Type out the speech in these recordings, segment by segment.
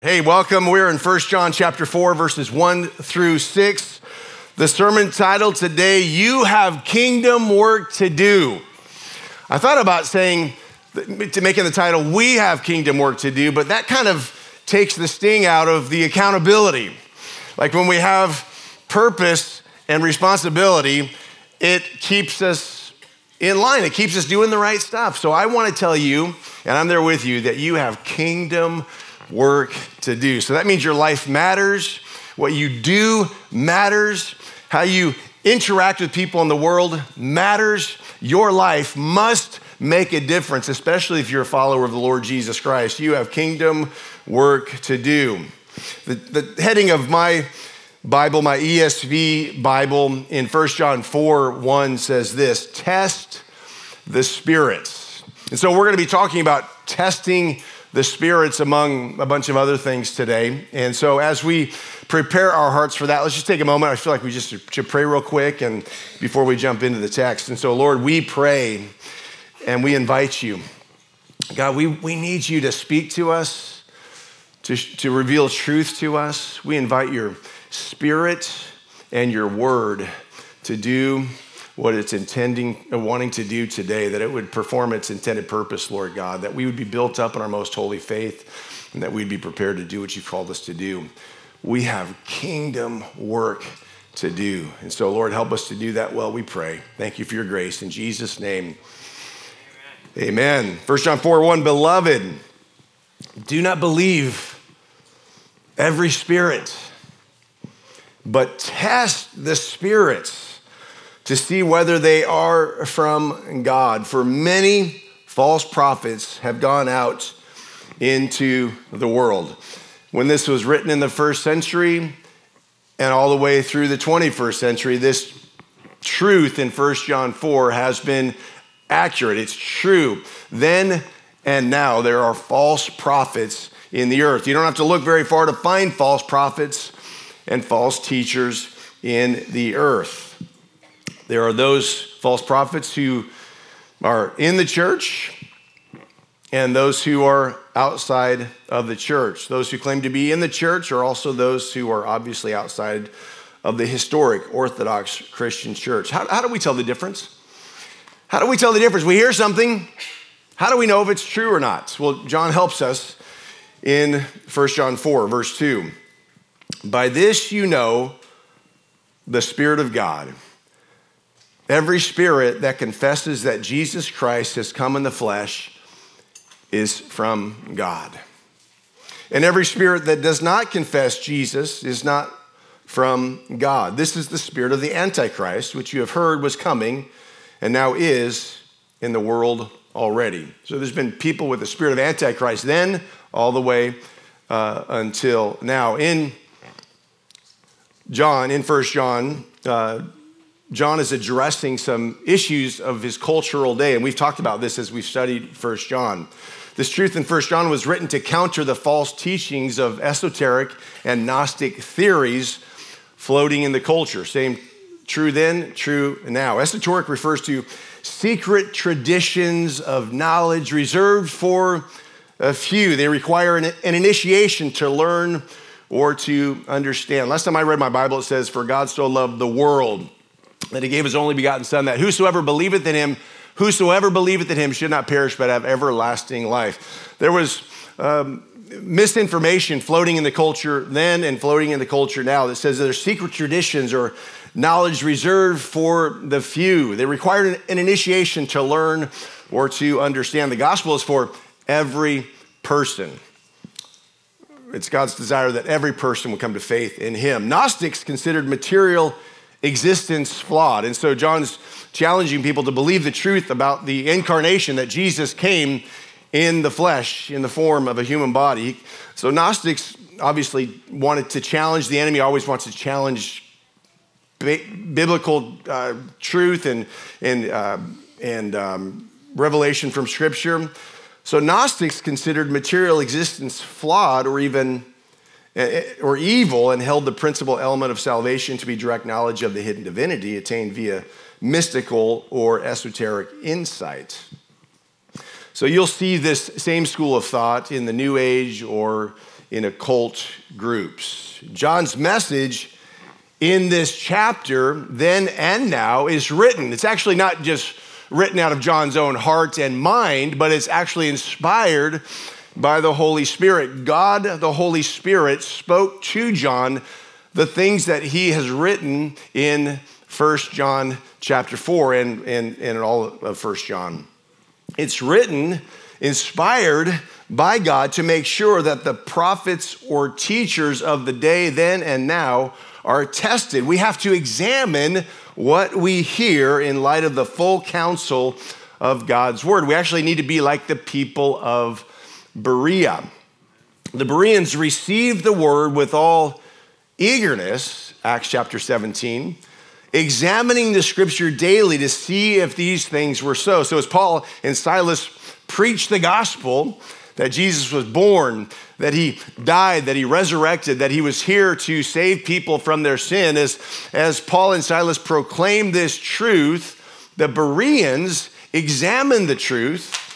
Hey, welcome. We're in 1 John chapter 4 verses 1 through 6. The sermon title today, You Have Kingdom Work to Do. I thought about saying to making the title We Have Kingdom Work to Do, but that kind of takes the sting out of the accountability. Like when we have purpose and responsibility, it keeps us in line. It keeps us doing the right stuff. So I want to tell you, and I'm there with you, that you have kingdom work to do. So that means your life matters, what you do matters, how you interact with people in the world matters. Your life must make a difference, especially if you're a follower of the Lord Jesus Christ. You have kingdom work to do. The, the heading of my Bible, my ESV Bible, in 1 John 4 1 says this test the spirits. And so we're going to be talking about testing the spirits among a bunch of other things today. And so as we prepare our hearts for that, let's just take a moment. I feel like we just should pray real quick and before we jump into the text. And so, Lord, we pray and we invite you. God, we, we need you to speak to us, to, to reveal truth to us. We invite your spirit and your word to do what it's intending and uh, wanting to do today, that it would perform its intended purpose, Lord God, that we would be built up in our most holy faith, and that we'd be prepared to do what you've called us to do. We have kingdom work to do. And so, Lord, help us to do that well, we pray. Thank you for your grace. In Jesus' name, amen. amen. 1 John 4 1, beloved, do not believe every spirit, but test the spirits to see whether they are from God. For many false prophets have gone out into the world. When this was written in the first century and all the way through the 21st century, this truth in 1 John 4 has been accurate. It's true. Then and now there are false prophets in the earth. You don't have to look very far to find false prophets and false teachers in the earth. There are those false prophets who are in the church and those who are outside of the church. Those who claim to be in the church are also those who are obviously outside of the historic Orthodox Christian church. How, how do we tell the difference? How do we tell the difference? We hear something. How do we know if it's true or not? Well, John helps us in 1 John 4, verse 2. By this you know the Spirit of God. Every spirit that confesses that Jesus Christ has come in the flesh is from God. And every spirit that does not confess Jesus is not from God. This is the spirit of the Antichrist, which you have heard was coming and now is in the world already. So there's been people with the spirit of Antichrist then, all the way uh, until now. In John, in First John, uh, John is addressing some issues of his cultural day, and we've talked about this as we've studied First John. This truth in First John was written to counter the false teachings of esoteric and Gnostic theories floating in the culture. Same true then, true now. Esoteric refers to secret traditions of knowledge reserved for a few. They require an, an initiation to learn or to understand. Last time I read my Bible, it says, For God so loved the world that he gave his only begotten Son, that whosoever believeth in him, whosoever believeth in him should not perish but have everlasting life. There was um, misinformation floating in the culture then and floating in the culture now that says there's secret traditions or knowledge reserved for the few. They require an initiation to learn or to understand. The gospel is for every person. It's God's desire that every person would come to faith in him. Gnostics considered material existence flawed. And so John's challenging people to believe the truth about the incarnation that Jesus came in the flesh, in the form of a human body. So Gnostics obviously wanted to challenge the enemy, always wants to challenge biblical uh, truth and, and, uh, and um, revelation from Scripture. So Gnostics considered material existence flawed or even Eh, eh, or evil and held the principal element of salvation to be direct knowledge of the hidden divinity attained via mystical or esoteric insight. So you'll see this same school of thought in the New Age or in occult groups. John's message in this chapter, then and now, is written. It's actually not just written out of John's own heart and mind, but it's actually inspired by the Holy Spirit. God, the Holy Spirit, spoke to John the things that he has written in First John chapter 4 and, and, and all of First John. It's written, inspired by God to make sure that the prophets or teachers of the day then and now are tested. We have to examine what we hear in light of the full counsel of God's word. We actually need to be like the people of Berea. The Bereans received the word with all eagerness, Acts chapter 17, examining the scripture daily to see if these things were so. So, as Paul and Silas preached the gospel, that Jesus was born, that he died, that he resurrected, that he was here to save people from their sin. As, as Paul and Silas proclaimed this truth, the Bereans examined the truth,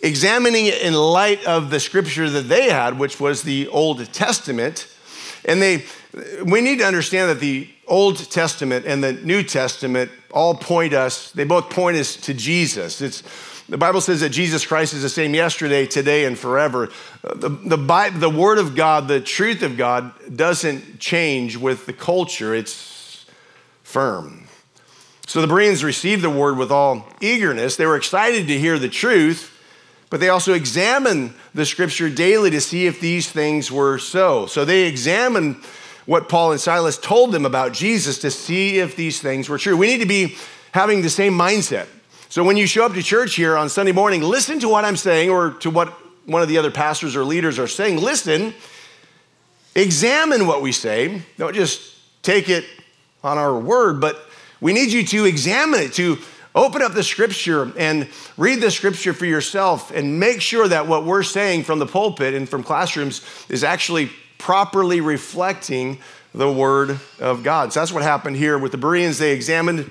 examining it in light of the scripture that they had, which was the Old Testament. And they, we need to understand that the Old Testament and the New Testament all point us, they both point us to Jesus. It's the Bible says that Jesus Christ is the same yesterday, today, and forever. The, the, the Word of God, the truth of God, doesn't change with the culture, it's firm. So the Bereans received the Word with all eagerness. They were excited to hear the truth, but they also examined the Scripture daily to see if these things were so. So they examined what Paul and Silas told them about Jesus to see if these things were true. We need to be having the same mindset. So when you show up to church here on Sunday morning, listen to what I'm saying or to what one of the other pastors or leaders are saying. Listen, examine what we say. Don't just take it on our word, but we need you to examine it, to open up the scripture and read the scripture for yourself and make sure that what we're saying from the pulpit and from classrooms is actually properly reflecting the word of God. So that's what happened here with the Bereans. They examined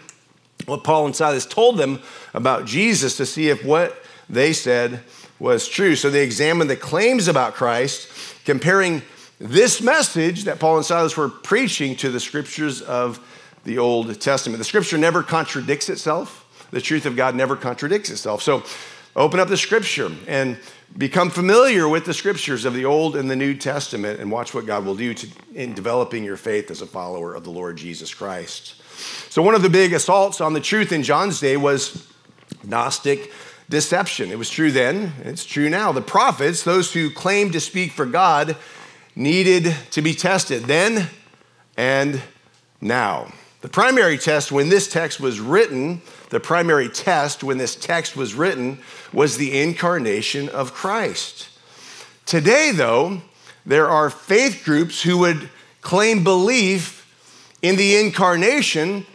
what Paul and Silas told them about Jesus to see if what they said was true. So they examined the claims about Christ, comparing this message that Paul and Silas were preaching to the scriptures of the Old Testament. The scripture never contradicts itself, the truth of God never contradicts itself. So open up the scripture and become familiar with the scriptures of the Old and the New Testament and watch what God will do to, in developing your faith as a follower of the Lord Jesus Christ. So, one of the big assaults on the truth in John's day was Gnostic deception. It was true then, it's true now. The prophets, those who claimed to speak for God, needed to be tested then and now. The primary test when this text was written, the primary test when this text was written was the incarnation of Christ. Today, though, there are faith groups who would claim belief in the incarnation,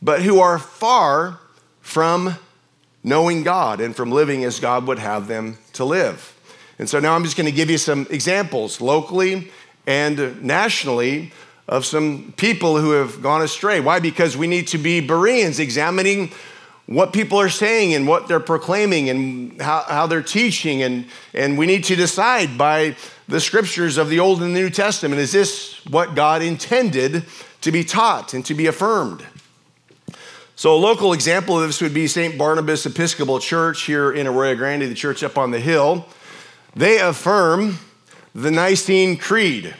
but who are far from knowing God and from living as God would have them to live. And so now I'm just going to give you some examples locally and nationally of some people who have gone astray. Why? Because we need to be Bereans, examining what people are saying and what they're proclaiming and how, how they're teaching. And, and we need to decide by the scriptures of the Old and the New Testament is this what God intended to be taught and to be affirmed. So, a local example of this would be St. Barnabas Episcopal Church here in Arroyo Grande, the church up on the hill. They affirm the Nicene Creed.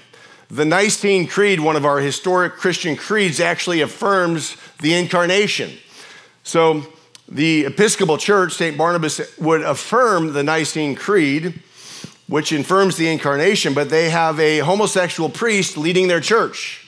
The Nicene Creed, one of our historic Christian creeds, actually affirms the incarnation. So, the Episcopal Church, St. Barnabas, would affirm the Nicene Creed, which affirms the incarnation, but they have a homosexual priest leading their church.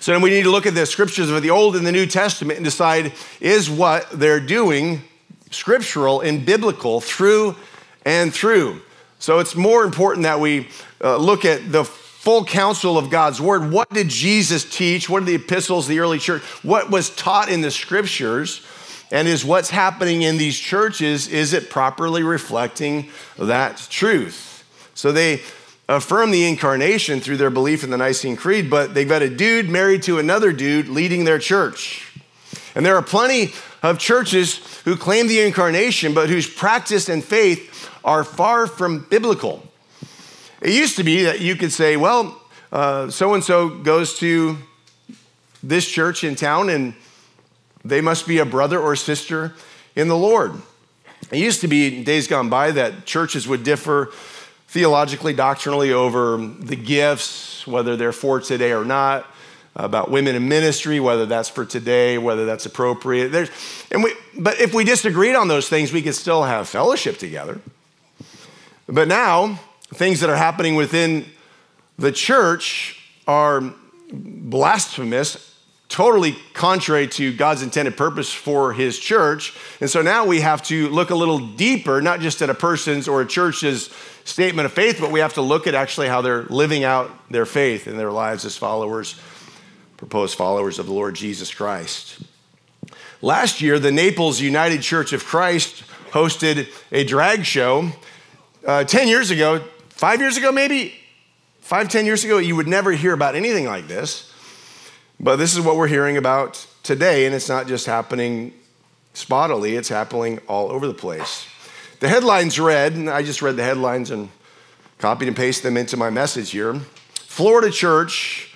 So then we need to look at the scriptures of the Old and the New Testament and decide is what they're doing scriptural and biblical through and through. So it's more important that we uh, look at the full counsel of God's word. What did Jesus teach? What are the epistles, the early church? What was taught in the scriptures? And is what's happening in these churches, is it properly reflecting that truth? So they affirm the incarnation through their belief in the Nicene Creed, but they've got a dude married to another dude leading their church. And there are plenty of churches who claim the incarnation, but whose practice and faith are far from biblical. It used to be that you could say, well, so and so goes to this church in town and they must be a brother or sister in the Lord. It used to be days gone by that churches would differ theologically, doctrinally over the gifts, whether they're for today or not, about women in ministry, whether that's for today, whether that's appropriate. There's, and we, but if we disagreed on those things, we could still have fellowship together. But now, things that are happening within the church are blasphemous totally contrary to God's intended purpose for his church. And so now we have to look a little deeper, not just at a person's or a church's statement of faith, but we have to look at actually how they're living out their faith in their lives as followers, proposed followers of the Lord Jesus Christ. Last year, the Naples United Church of Christ hosted a drag show. Uh, 10 years ago, five years ago, maybe, five, ten years ago, you would never hear about anything like this. But this is what we're hearing about today, and it's not just happening spottily, it's happening all over the place. The headlines read, and I just read the headlines and copied and pasted them into my message here. Florida Church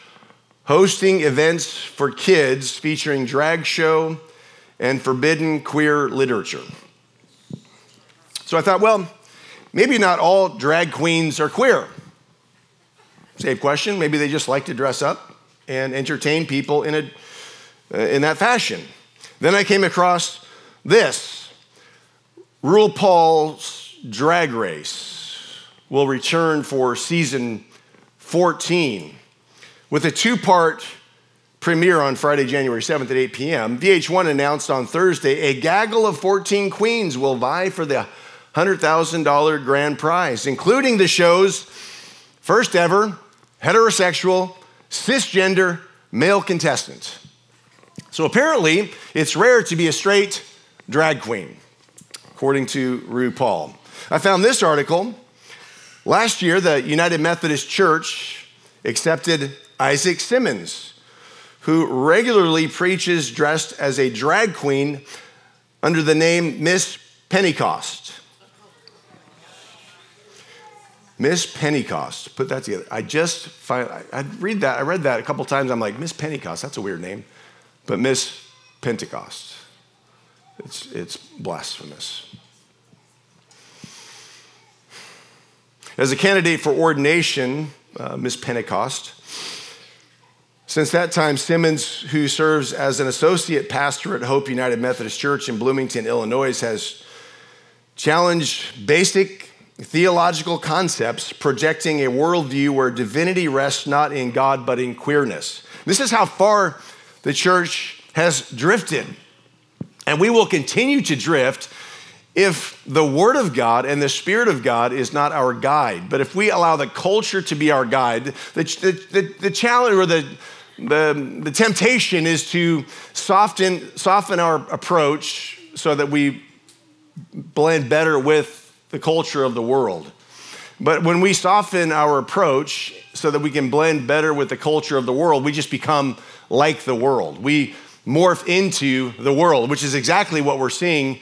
hosting events for kids featuring drag show and forbidden queer literature. So I thought, well, maybe not all drag queens are queer. Safe question. Maybe they just like to dress up and entertain people in, a, uh, in that fashion. Then I came across this RuPaul's Drag Race will return for season 14 with a two part premiere on Friday, January 7th at 8 p.m. VH1 announced on Thursday a gaggle of 14 queens will vie for the $100,000 grand prize, including the show's first ever heterosexual cisgender male contestant. So apparently, it's rare to be a straight drag queen, according to RuPaul. I found this article. Last year, the United Methodist Church accepted Isaac Simmons, who regularly preaches dressed as a drag queen under the name Miss Pentecost. Miss Pentecost. Put that together. I just find, I, read that. I read that a couple times. I'm like, Miss Pentecost. That's a weird name, but Miss Pentecost. It's it's blasphemous. As a candidate for ordination, uh, Miss Pentecost. Since that time, Simmons, who serves as an associate pastor at Hope United Methodist Church in Bloomington, Illinois, has challenged basic theological concepts projecting a worldview where divinity rests not in God but in queerness. This is how far the church has drifted. And we will continue to drift if the Word of God and the Spirit of God is not our guide. But if we allow the culture to be our guide, the, the, the, challenge or the, the, the temptation is to soften, soften our approach so that we blend better with the culture of the world. But when we soften our approach so that we can blend better with the culture of the world, we just become like the world. We morph into the world, which is exactly what we're seeing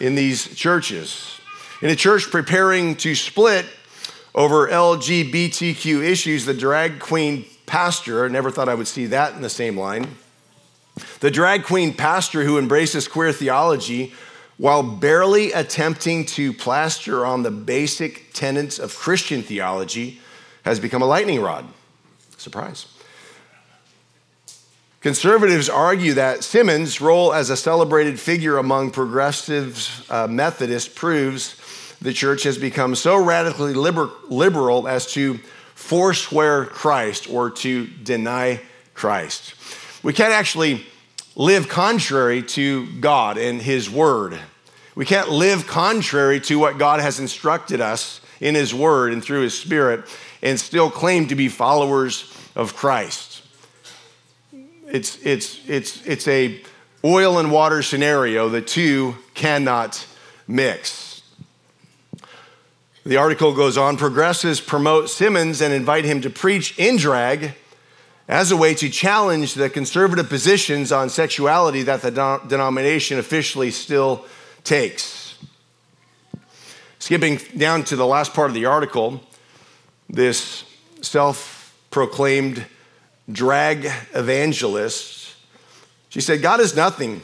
in these churches. In a church preparing to split over LGBTQ issues, the drag queen pastor, I never thought I would see that in the same line. The drag queen pastor who embraces queer theology while barely attempting to plaster on the basic tenets of Christian theology, has become a lightning rod. Surprise. Conservatives argue that Simmons' role as a celebrated figure among progressives uh, Methodists proves the church has become so radically liber- liberal as to forswear Christ or to deny Christ. We can't actually live contrary to God and His Word. We can't live contrary to what God has instructed us in His Word and through His Spirit and still claim to be followers of Christ. It's, it's, it's, it's a oil and water scenario. The two cannot mix. The article goes on progressives promote Simmons and invite him to preach in drag as a way to challenge the conservative positions on sexuality that the denomination officially still takes. Skipping down to the last part of the article, this self proclaimed drag evangelist. She said, God is nothing.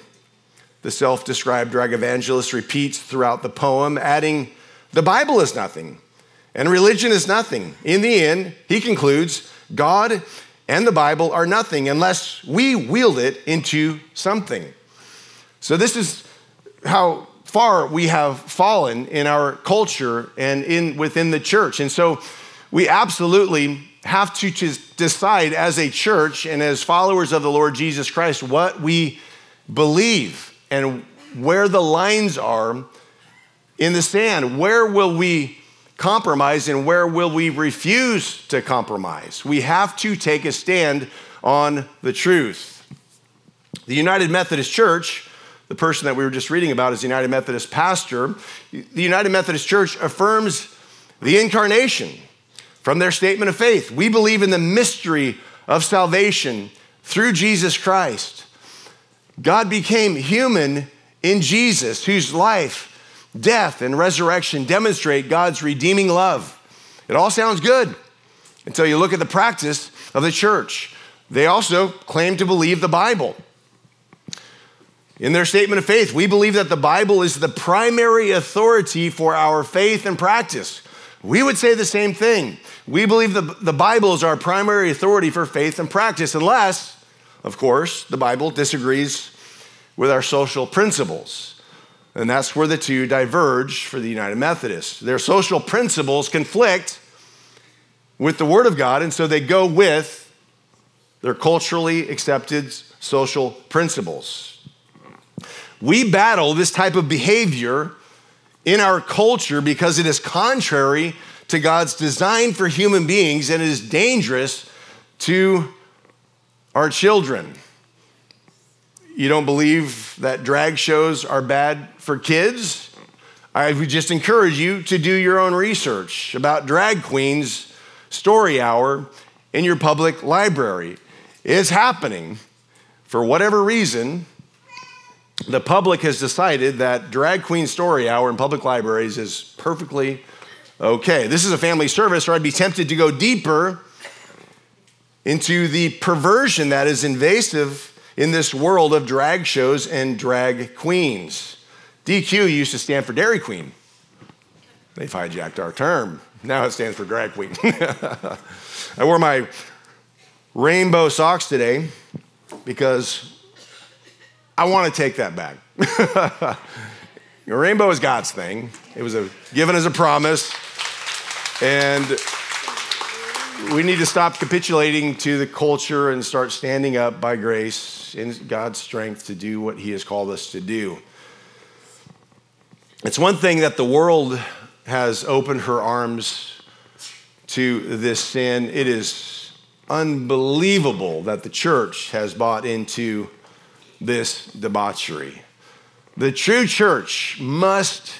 The self described drag evangelist repeats throughout the poem, adding, The Bible is nothing, and religion is nothing. In the end, he concludes, God and the Bible are nothing unless we wield it into something. So, this is how far we have fallen in our culture and in, within the church. And so, we absolutely have to decide as a church and as followers of the Lord Jesus Christ what we believe and where the lines are in the sand. Where will we compromise and where will we refuse to compromise? We have to take a stand on the truth. The United Methodist Church, the person that we were just reading about is the United Methodist pastor. The United Methodist Church affirms the incarnation from their statement of faith. We believe in the mystery of salvation through Jesus Christ. God became human in Jesus, whose life, death, and resurrection demonstrate God's redeeming love. It all sounds good until you look at the practice of the church. They also claim to believe the Bible. In their statement of faith, we believe that the Bible is the primary authority for our faith and practice. We would say the same thing. We believe the, the Bible is our primary authority for faith and practice, unless, of course, the Bible disagrees with our social principles. And that's where the two diverge for the United Methodists. Their social principles conflict with the Word of God, and so they go with their culturally accepted social principles. We battle this type of behavior in our culture because it is contrary to God's design for human beings and is dangerous to our children. You don't believe that drag shows are bad for kids? I would just encourage you to do your own research about drag queens story hour in your public library. It's happening. For whatever reason, the public has decided that drag queen story hour in public libraries is perfectly Okay, this is a family service, or I'd be tempted to go deeper into the perversion that is invasive in this world of drag shows and drag queens. DQ used to stand for Dairy Queen. They've hijacked our term. Now it stands for drag queen. I wore my rainbow socks today because I want to take that back. rainbow is God's thing. It was a, given as a promise. And we need to stop capitulating to the culture and start standing up by grace in God's strength to do what He has called us to do. It's one thing that the world has opened her arms to this sin. It is unbelievable that the church has bought into this debauchery. The true church must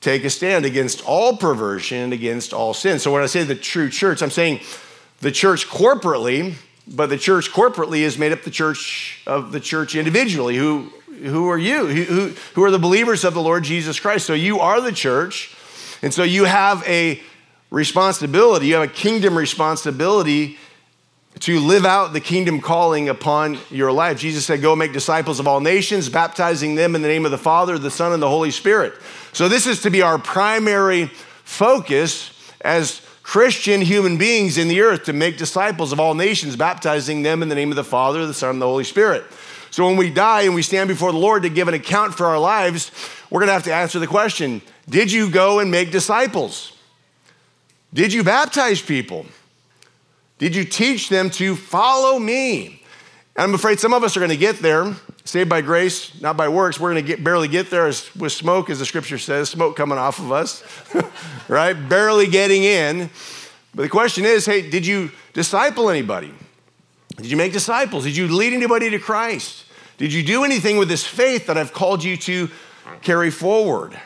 take a stand against all perversion and against all sin. So when I say the true church, I'm saying the church corporately, but the church corporately is made up the church of the church individually. Who, who are you? Who, who are the believers of the Lord Jesus Christ? So you are the church. And so you have a responsibility, you have a kingdom responsibility to live out the kingdom calling upon your life. Jesus said, Go make disciples of all nations, baptizing them in the name of the Father, the Son, and the Holy Spirit. So, this is to be our primary focus as Christian human beings in the earth to make disciples of all nations, baptizing them in the name of the Father, the Son, and the Holy Spirit. So, when we die and we stand before the Lord to give an account for our lives, we're going to have to answer the question Did you go and make disciples? Did you baptize people? Did you teach them to follow me? I'm afraid some of us are going to get there, saved by grace, not by works. We're going to get, barely get there as, with smoke, as the scripture says, smoke coming off of us, right? Barely getting in. But the question is hey, did you disciple anybody? Did you make disciples? Did you lead anybody to Christ? Did you do anything with this faith that I've called you to carry forward?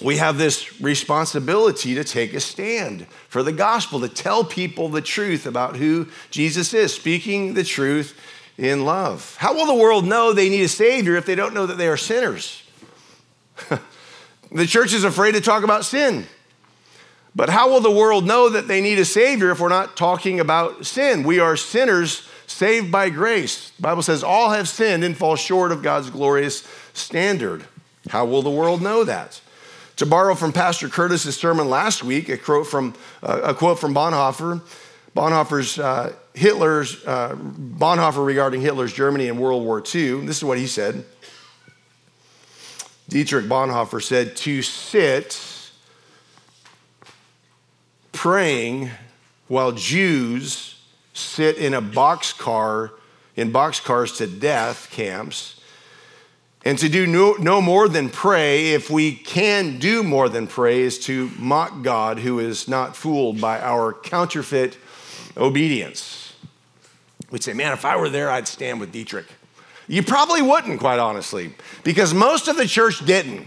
We have this responsibility to take a stand for the gospel, to tell people the truth about who Jesus is, speaking the truth in love. How will the world know they need a Savior if they don't know that they are sinners? the church is afraid to talk about sin. But how will the world know that they need a Savior if we're not talking about sin? We are sinners saved by grace. The Bible says all have sinned and fall short of God's glorious standard. How will the world know that? To borrow from Pastor Curtis's sermon last week, a quote from, uh, a quote from Bonhoeffer, Bonhoeffer's uh, Hitler's uh, Bonhoeffer regarding Hitler's Germany in World War II. This is what he said. Dietrich Bonhoeffer said, "To sit praying while Jews sit in a boxcar in boxcars to death camps." And to do no, no, more than pray, if we can do more than pray, is to mock God who is not fooled by our counterfeit obedience. We'd say, man, if I were there, I'd stand with Dietrich. You probably wouldn't, quite honestly, because most of the church didn't.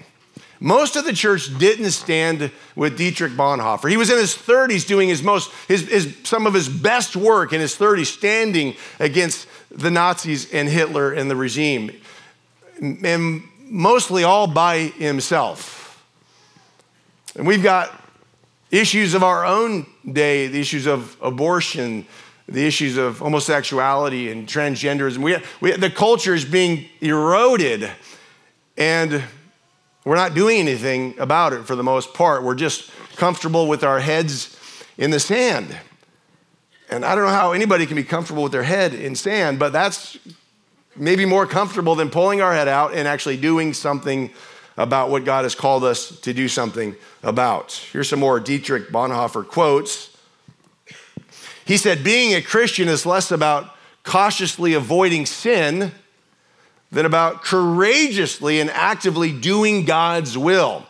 Most of the church didn't stand with Dietrich Bonhoeffer. He was in his 30s doing his most, his, his, some of his best work in his 30s, standing against the Nazis and Hitler and the regime, and mostly all by himself. And we've got issues of our own day, the issues of abortion, the issues of homosexuality and transgenderism. We, we, the culture is being eroded, and we're not doing anything about it for the most part. We're just comfortable with our heads in the sand. And I don't know how anybody can be comfortable with their head in sand, but that's maybe more comfortable than pulling our head out and actually doing something about what God has called us to do something about. Here's some more Dietrich Bonhoeffer quotes. He said, Being a Christian is less about cautiously avoiding sin than about courageously and actively doing God's will.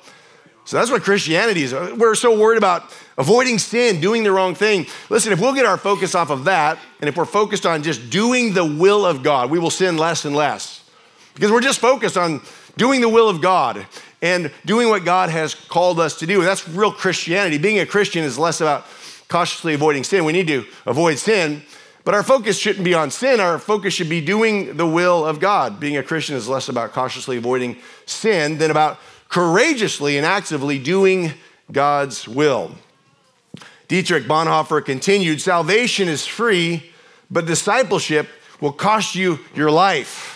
So that's what Christianity is. We're so worried about avoiding sin, doing the wrong thing. Listen, if we'll get our focus off of that, and if we're focused on just doing the will of God, we will sin less and less. Because we're just focused on doing the will of God and doing what God has called us to do. And that's real Christianity. Being a Christian is less about cautiously avoiding sin. We need to avoid sin, but our focus shouldn't be on sin. Our focus should be doing the will of God. Being a Christian is less about cautiously avoiding sin than about courageously and actively doing God's will. Dietrich Bonhoeffer continued Salvation is free, but discipleship will cost you your life.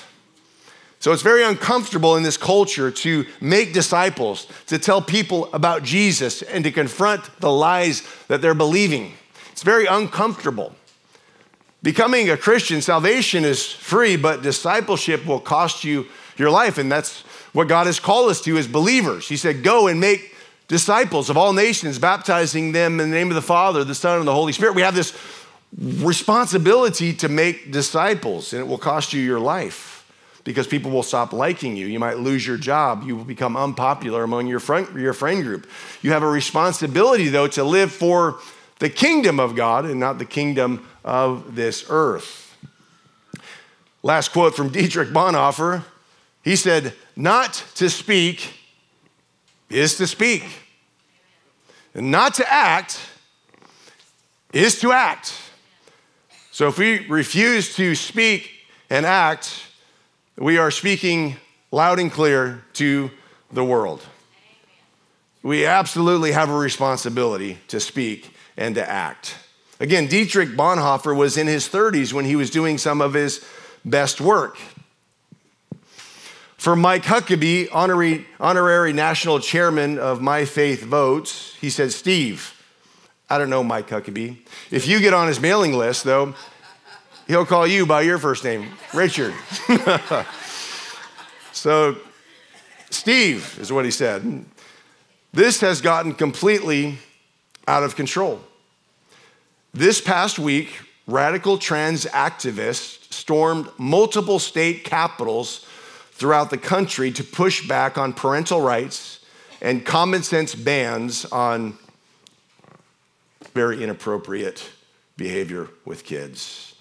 So it's very uncomfortable in this culture to make disciples, to tell people about Jesus, and to confront the lies that they're believing. It's very uncomfortable. Becoming a Christian, salvation is free, but discipleship will cost you your life. And that's what God has called us to as believers. He said, Go and make disciples of all nations, baptizing them in the name of the Father, the Son, and the Holy Spirit. We have this responsibility to make disciples, and it will cost you your life because people will stop liking you. You might lose your job. You will become unpopular among your friend, your friend group. You have a responsibility, though, to live for the kingdom of God and not the kingdom of this earth. Last quote from Dietrich Bonhoeffer he said, Not to speak is to speak, and not to act is to act. So if we refuse to speak and act, we are speaking loud and clear to the world. We absolutely have a responsibility to speak and to act. Again, Dietrich Bonhoeffer was in his 30s when he was doing some of his best work. For Mike Huckabee, honorary, honorary national chairman of My Faith Votes, he said, Steve, I don't know Mike Huckabee. If you get on his mailing list, though, he'll call you by your first name, Richard. so, Steve is what he said. This has gotten completely out of control. This past week, radical trans activists stormed multiple state capitals throughout the country to push back on parental rights and common sense bans on very inappropriate behavior with kids.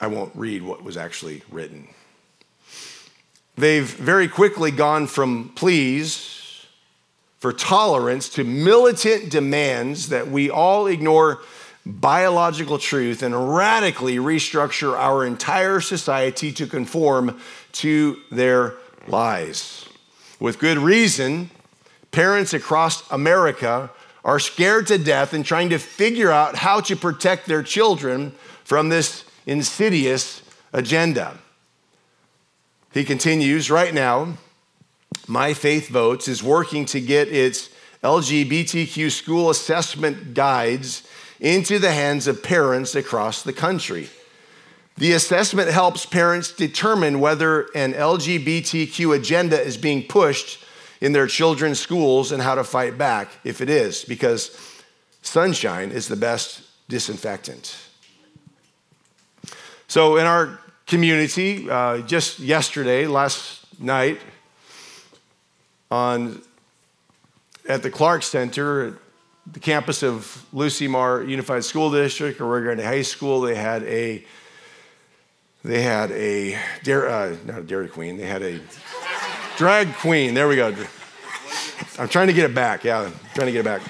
I won't read what was actually written. They've very quickly gone from pleas for tolerance to militant demands that we all ignore biological truth and radically restructure our entire society to conform to their lies. With good reason, parents across America are scared to death and trying to figure out how to protect their children from this insidious agenda. He continues right now, My Faith Votes is working to get its LGBTQ school assessment guides into the hands of parents across the country. The assessment helps parents determine whether an LGBTQ agenda is being pushed in their children's schools and how to fight back if it is, because sunshine is the best disinfectant. So, in our community, uh, just yesterday, last night, on at the Clark Center, the campus of Lucia Mar Unified School District, or Oregon High School, they had a they had a uh, not a Dairy Queen, they had a drag queen. There we go. I'm trying to get it back. Yeah, I'm trying to get it back.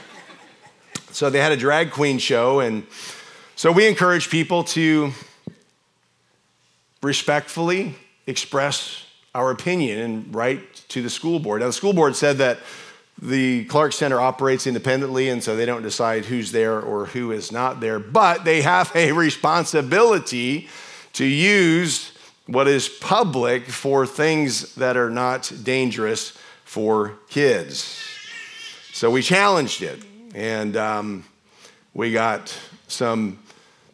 So they had a drag queen show, and so we encourage people to respectfully express our opinion and write to the school board. Now, the school board said that the Clark Center operates independently, and so they don't decide who's there or who is not there, but they have a responsibility to use what is public for things that are not dangerous for kids. So we challenged it, and um, we got some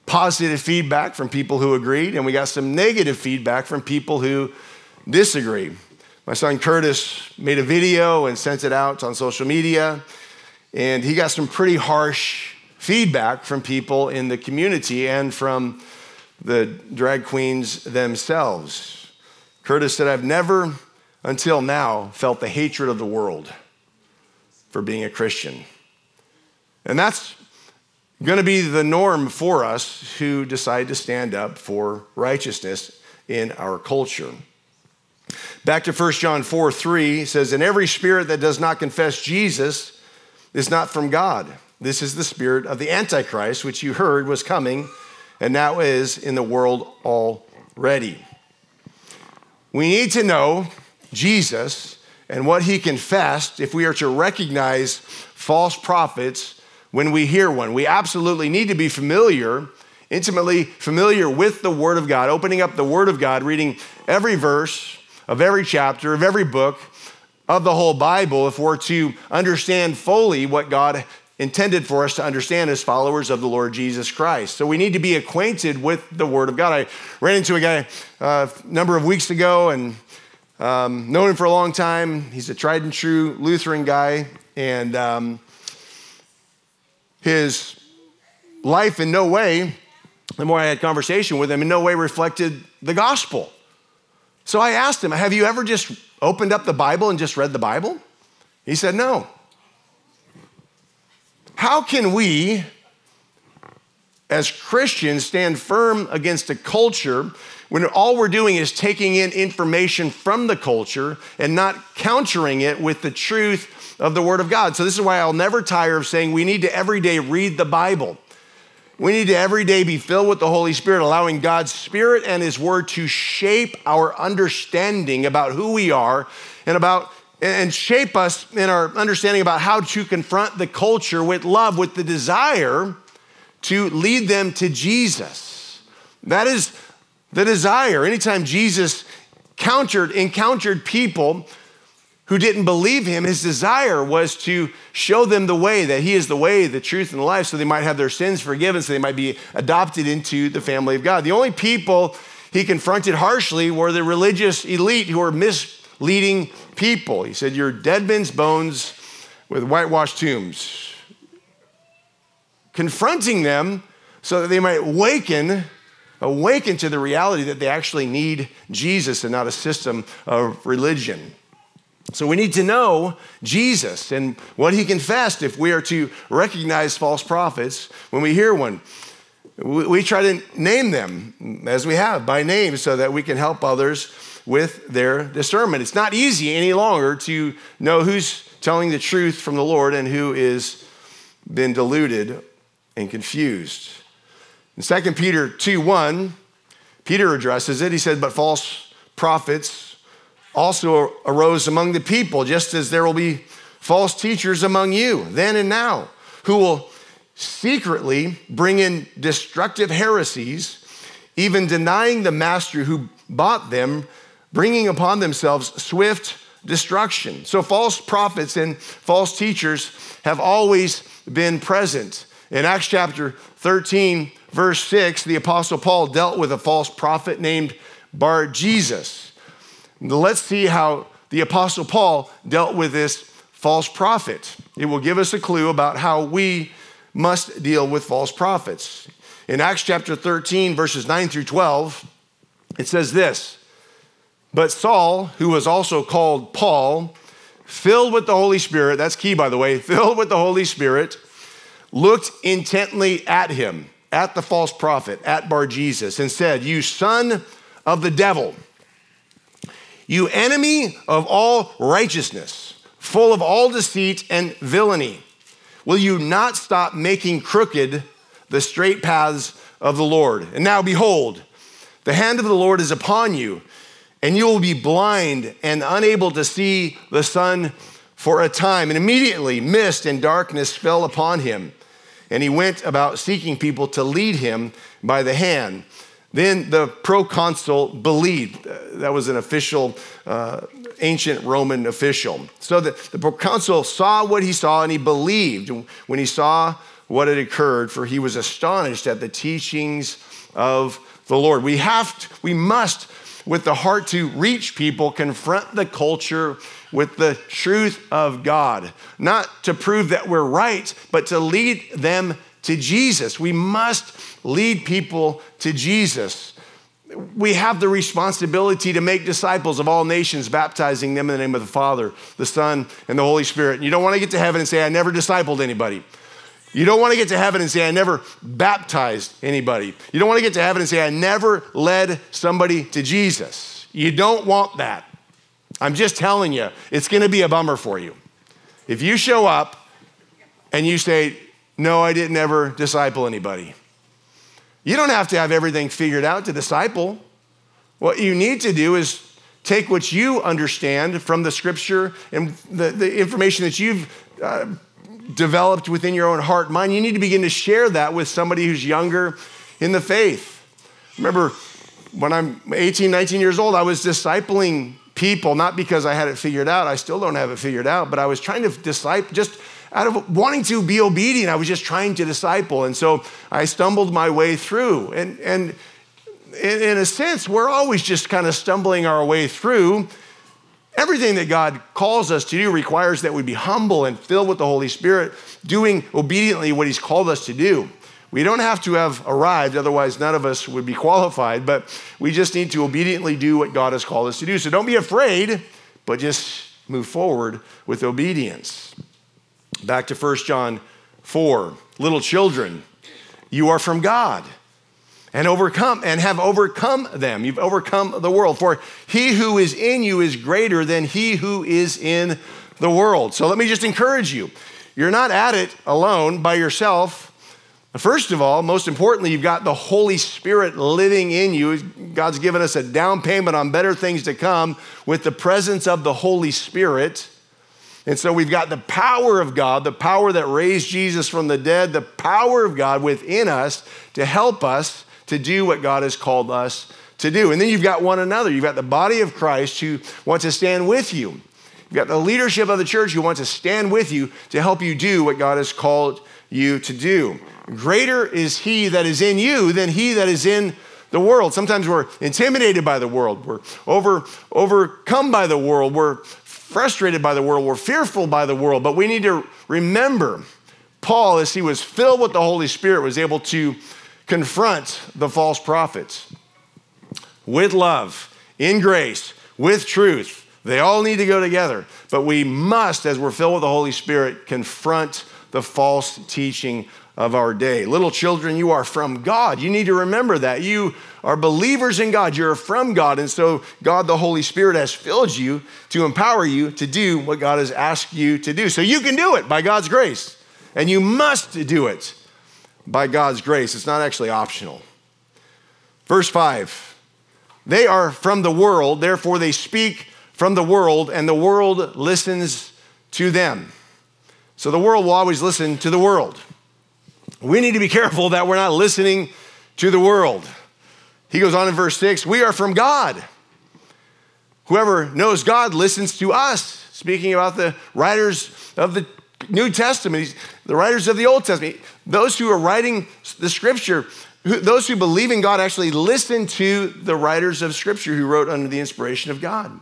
positive feedback from people who agreed, and we got some negative feedback from people who disagree. My son Curtis made a video and sent it out on social media, and he got some pretty harsh feedback from people in the community and from the drag queens themselves. Curtis said, I've never until now felt the hatred of the world for being a Christian. And that's going to be the norm for us who decide to stand up for righteousness in our culture. Back to 1 John 4 3 says, And every spirit that does not confess Jesus is not from God. This is the spirit of the Antichrist, which you heard was coming and now is in the world already. We need to know Jesus and what he confessed if we are to recognize false prophets when we hear one. We absolutely need to be familiar, intimately familiar with the Word of God, opening up the Word of God, reading every verse of every chapter of every book of the whole Bible if we're to understand fully what God intended for us to understand as followers of the Lord Jesus Christ. So we need to be acquainted with the Word of God. I ran into a guy uh, a number of weeks ago and um, known him for a long time. He's a tried and true Lutheran guy, and um, his life in no way, the more I had conversation with him, in no way reflected the gospel. So I asked him, Have you ever just opened up the Bible and just read the Bible? He said, No. How can we, as Christians, stand firm against a culture when all we're doing is taking in information from the culture and not countering it with the truth of the Word of God? So, this is why I'll never tire of saying we need to every day read the Bible. We need to every day be filled with the Holy Spirit, allowing God's Spirit and His Word to shape our understanding about who we are and about and shape us in our understanding about how to confront the culture with love, with the desire to lead them to Jesus. That is the desire. Anytime Jesus countered, encountered people who didn't believe him, his desire was to show them the way, that he is the way, the truth, and the life, so they might have their sins forgiven, so they might be adopted into the family of God. The only people he confronted harshly were the religious elite who were misleading people. He said, You're dead men's bones with whitewashed tombs. Confronting them so that they might awaken, awaken to the reality that they actually need Jesus and not a system of religion. So we need to know Jesus and what he confessed if we are to recognize false prophets when we hear one. We try to name them as we have by name so that we can help others with their discernment. It's not easy any longer to know who's telling the truth from the Lord and who is been deluded and confused. In 2 Peter 2 1, Peter addresses it. He said, But false prophets also arose among the people, just as there will be false teachers among you, then and now, who will secretly bring in destructive heresies, even denying the master who bought them, bringing upon themselves swift destruction. So, false prophets and false teachers have always been present. In Acts chapter 13, verse 6, the Apostle Paul dealt with a false prophet named Bar Jesus. Let's see how the Apostle Paul dealt with this false prophet. It will give us a clue about how we must deal with false prophets. In Acts chapter 13, verses 9 through 12, it says this But Saul, who was also called Paul, filled with the Holy Spirit, that's key by the way, filled with the Holy Spirit, looked intently at him, at the false prophet, at Bar Jesus, and said, You son of the devil, you enemy of all righteousness, full of all deceit and villainy, will you not stop making crooked the straight paths of the Lord? And now behold, the hand of the Lord is upon you, and you will be blind and unable to see the sun for a time. And immediately mist and darkness fell upon him, and he went about seeking people to lead him by the hand. Then the proconsul believed. That was an official, uh, ancient Roman official. So the, the proconsul saw what he saw and he believed when he saw what had occurred, for he was astonished at the teachings of the Lord. We have to, we must, with the heart to reach people, confront the culture with the truth of God, not to prove that we're right, but to lead them to Jesus. We must lead people to Jesus. We have the responsibility to make disciples of all nations, baptizing them in the name of the Father, the Son, and the Holy Spirit. You don't want to get to heaven and say, I never discipled anybody. You don't want to get to heaven and say, I never baptized anybody. You don't want to get to heaven and say, I never led somebody to Jesus. You don't want that. I'm just telling you, it's going to be a bummer for you. If you show up and you say, No, I didn't ever disciple anybody, you don't have to have everything figured out to disciple. What you need to do is take what you understand from the scripture and the, the information that you've uh, developed within your own heart mind. You need to begin to share that with somebody who's younger in the faith. Remember, when I'm 18, 19 years old, I was discipling people, not because I had it figured out. I still don't have it figured out, but I was trying to disciple just out of wanting to be obedient. I was just trying to disciple. And so I stumbled my way through. And, and in, in a sense, we're always just kind of stumbling our way through. Everything that God calls us to do requires that we be humble and filled with the Holy Spirit, doing obediently what He's called us to do. We don't have to have arrived, otherwise, none of us would be qualified, but we just need to obediently do what God has called us to do. So don't be afraid, but just move forward with obedience. Back to 1 John 4 Little children, you are from God and overcome and have overcome them. You've overcome the world. For he who is in you is greater than he who is in the world. So let me just encourage you. You're not at it alone by yourself. First of all, most importantly, you've got the Holy Spirit living in you. God's given us a down payment on better things to come with the presence of the Holy Spirit. And so we've got the power of God, the power that raised Jesus from the dead, the power of God within us to help us to do what God has called us to do. And then you've got one another. You've got the body of Christ who wants to stand with you. You've got the leadership of the church who wants to stand with you to help you do what God has called you to do. Greater is he that is in you than he that is in the world. Sometimes we're intimidated by the world. We're over, overcome by the world. We're frustrated by the world, we're fearful by the world, but we need to remember Paul, as he was filled with the Holy Spirit, was able to confront the false prophets with love, in grace, with truth. They all need to go together, but we must, as we're filled with the Holy Spirit, confront the false teaching of our day. Little children, you are from God. You need to remember that. You are believers in God. You're from God. And so, God, the Holy Spirit, has filled you to empower you to do what God has asked you to do. So, you can do it by God's grace. And you must do it by God's grace. It's not actually optional. Verse 5 They are from the world, therefore, they speak from the world, and the world listens to them. So the world will always listen to the world. We need to be careful that we're not listening to the world. He goes on in verse 6 We are from God. Whoever knows God listens to us. Speaking about the writers of the New Testament, the writers of the Old Testament, those who are writing the scripture, those who believe in God actually listen to the writers of scripture who wrote under the inspiration of God.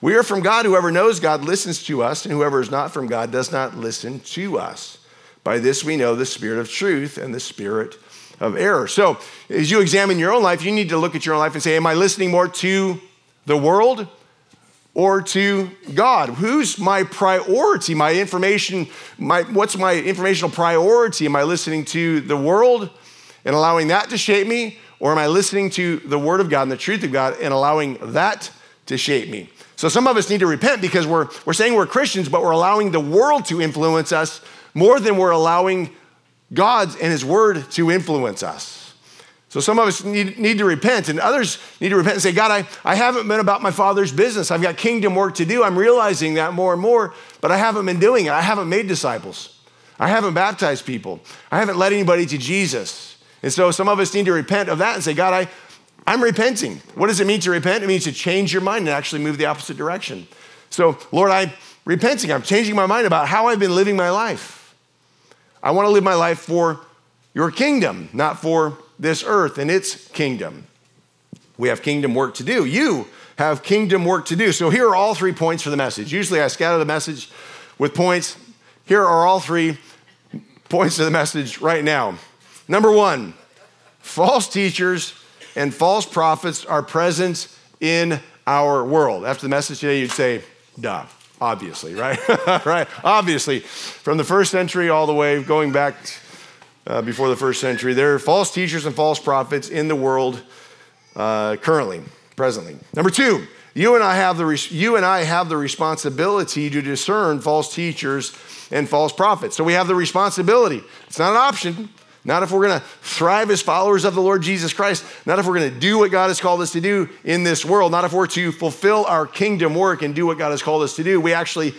We are from God. Whoever knows God listens to us, and whoever is not from God does not listen to us. By this we know the spirit of truth and the spirit of error. So, as you examine your own life, you need to look at your own life and say, Am I listening more to the world or to God? Who's my priority? My information, my, what's my informational priority? Am I listening to the world and allowing that to shape me? Or am I listening to the Word of God and the truth of God and allowing that to shape me? So some of us need to repent because we're, we're saying we're Christians, but we're allowing the world to influence us more than we're allowing God and His Word to influence us. So some of us need, need to repent, and others need to repent and say, God, I, I haven't been about my Father's business. I've got kingdom work to do. I'm realizing that more and more, but I haven't been doing it. I haven't made disciples. I haven't baptized people. I haven't led anybody to Jesus. And so some of us need to repent of that and say, God, I, I'm repenting. What does it mean to repent? It means to change your mind and actually move the opposite direction. So, Lord, I'm repenting. I'm changing my mind about how I've been living my life. I want to live my life for your kingdom, not for this earth and its kingdom. We have kingdom work to do. You have kingdom work to do. So here are all three points for the message. Usually I scatter the message with points. Here are all three points of the message right now. Number one, false teachers and false prophets are present in our world. After the message today, you'd say, duh, obviously, right? right? Obviously, from the first century all the way going back uh, before the first century. There are false teachers and false prophets in the world uh, currently, presently. Number two, you and I have the res- you and I have the responsibility to discern false teachers and false prophets. So we have the responsibility. It's not an option. Not if we're going to thrive as followers of the Lord Jesus Christ. Not if we're going to do what God has called us to do in this world. Not if we're to fulfill our kingdom work and do what God has called us to do. We actually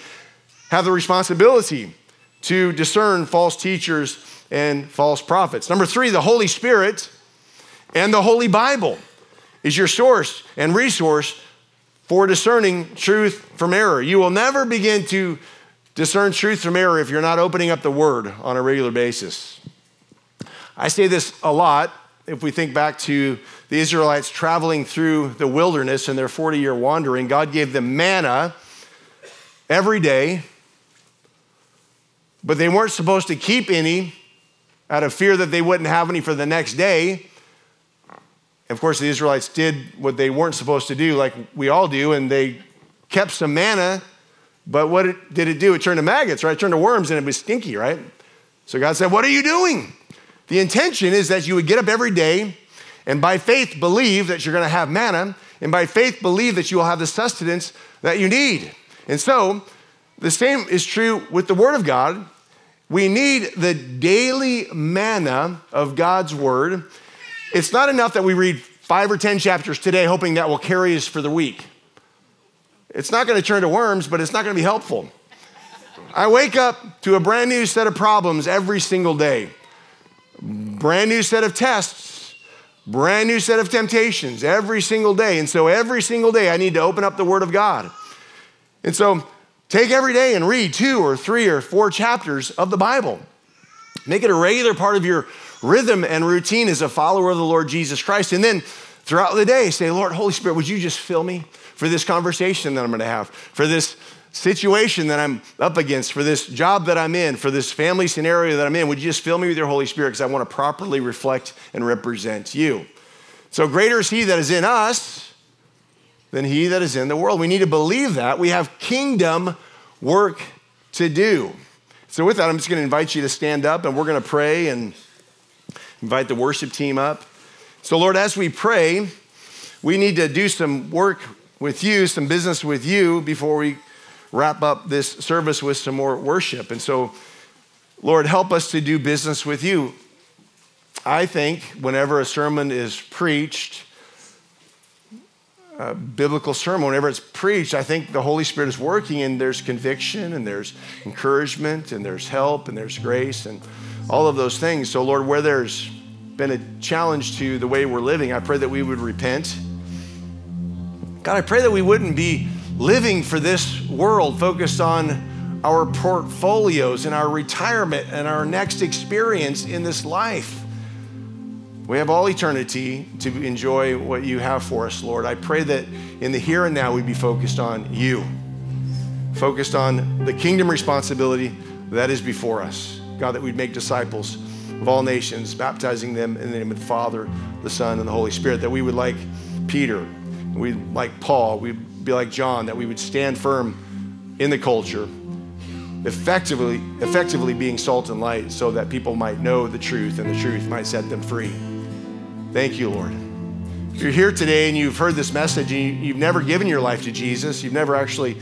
have the responsibility to discern false teachers and false prophets. Number three, the Holy Spirit and the Holy Bible is your source and resource for discerning truth from error. You will never begin to discern truth from error if you're not opening up the Word on a regular basis. I say this a lot if we think back to the Israelites traveling through the wilderness in their 40 year wandering. God gave them manna every day, but they weren't supposed to keep any out of fear that they wouldn't have any for the next day. Of course, the Israelites did what they weren't supposed to do, like we all do, and they kept some manna. But what did it do? It turned to maggots, right? It turned to worms, and it was stinky, right? So God said, What are you doing? The intention is that you would get up every day and by faith believe that you're going to have manna, and by faith believe that you will have the sustenance that you need. And so, the same is true with the Word of God. We need the daily manna of God's word. It's not enough that we read five or 10 chapters today, hoping that will carry us for the week. It's not going to turn to worms, but it's not going to be helpful. I wake up to a brand new set of problems every single day, brand new set of tests, brand new set of temptations every single day. And so every single day, I need to open up the Word of God. And so Take every day and read two or three or four chapters of the Bible. Make it a regular part of your rhythm and routine as a follower of the Lord Jesus Christ. And then throughout the day, say, Lord, Holy Spirit, would you just fill me for this conversation that I'm going to have, for this situation that I'm up against, for this job that I'm in, for this family scenario that I'm in? Would you just fill me with your Holy Spirit because I want to properly reflect and represent you? So, greater is He that is in us than he that is in the world. We need to believe that. We have kingdom work to do. So, with that, I'm just going to invite you to stand up and we're going to pray and invite the worship team up. So, Lord, as we pray, we need to do some work with you, some business with you before we wrap up this service with some more worship. And so, Lord, help us to do business with you. I think whenever a sermon is preached, a biblical sermon, whenever it's preached, I think the Holy Spirit is working and there's conviction and there's encouragement and there's help and there's grace and all of those things. So, Lord, where there's been a challenge to the way we're living, I pray that we would repent. God, I pray that we wouldn't be living for this world focused on our portfolios and our retirement and our next experience in this life. We have all eternity to enjoy what you have for us, Lord. I pray that in the here and now we'd be focused on you, focused on the kingdom responsibility that is before us. God, that we'd make disciples of all nations, baptizing them in the name of the Father, the Son, and the Holy Spirit, that we would like Peter, we like Paul, we'd be like John, that we would stand firm in the culture, effectively, effectively being salt and light so that people might know the truth and the truth might set them free. Thank you, Lord. If you're here today and you've heard this message and you've never given your life to Jesus, you've never actually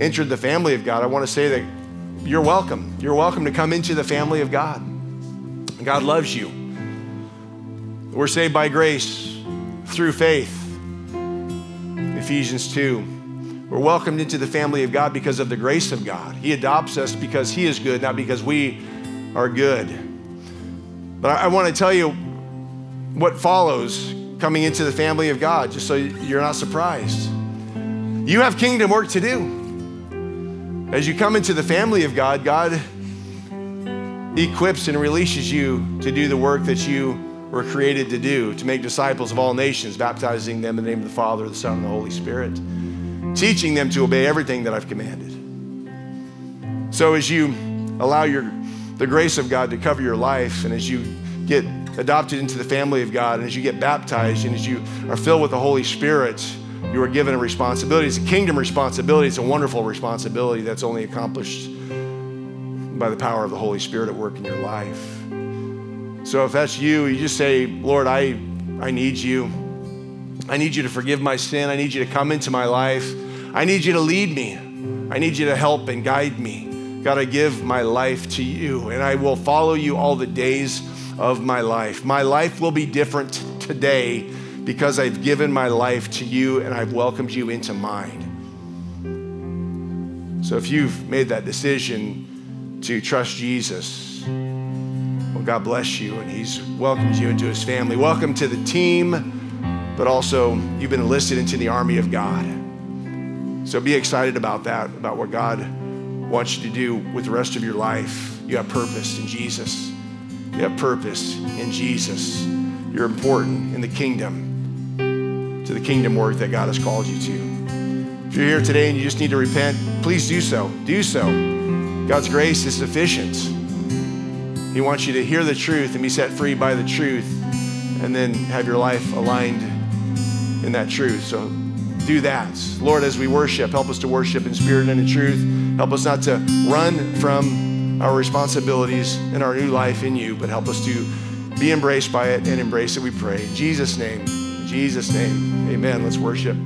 entered the family of God, I want to say that you're welcome. You're welcome to come into the family of God. God loves you. We're saved by grace through faith. Ephesians 2. We're welcomed into the family of God because of the grace of God. He adopts us because He is good, not because we are good. But I, I want to tell you what follows coming into the family of God, just so you're not surprised. You have kingdom work to do. As you come into the family of God, God equips and releases you to do the work that you were created to do, to make disciples of all nations, baptizing them in the name of the Father, the Son, and the Holy Spirit, teaching them to obey everything that I've commanded. So as you allow your the grace of God to cover your life, and as you get adopted into the family of God, and as you get baptized, and as you are filled with the Holy Spirit, you are given a responsibility. It's a kingdom responsibility. It's a wonderful responsibility that's only accomplished by the power of the Holy Spirit at work in your life. So if that's you, you just say, Lord, I, I need you. I need you to forgive my sin. I need you to come into my life. I need you to lead me. I need you to help and guide me. God, I give my life to you, and I will follow you all the days of my life. My life will be different today because I've given my life to you and I've welcomed you into mine. So if you've made that decision to trust Jesus, God bless you and He's welcomed you into His family. Welcome to the team, but also you've been enlisted into the army of God. So be excited about that, about what God wants you to do with the rest of your life. You have purpose in Jesus. You have purpose in Jesus. You're important in the kingdom, to the kingdom work that God has called you to. If you're here today and you just need to repent, please do so. Do so. God's grace is sufficient. He wants you to hear the truth and be set free by the truth, and then have your life aligned in that truth. So do that. Lord, as we worship, help us to worship in spirit and in truth. Help us not to run from our responsibilities and our new life in you, but help us to be embraced by it and embrace it, we pray. In Jesus' name, in Jesus' name, amen. Let's worship.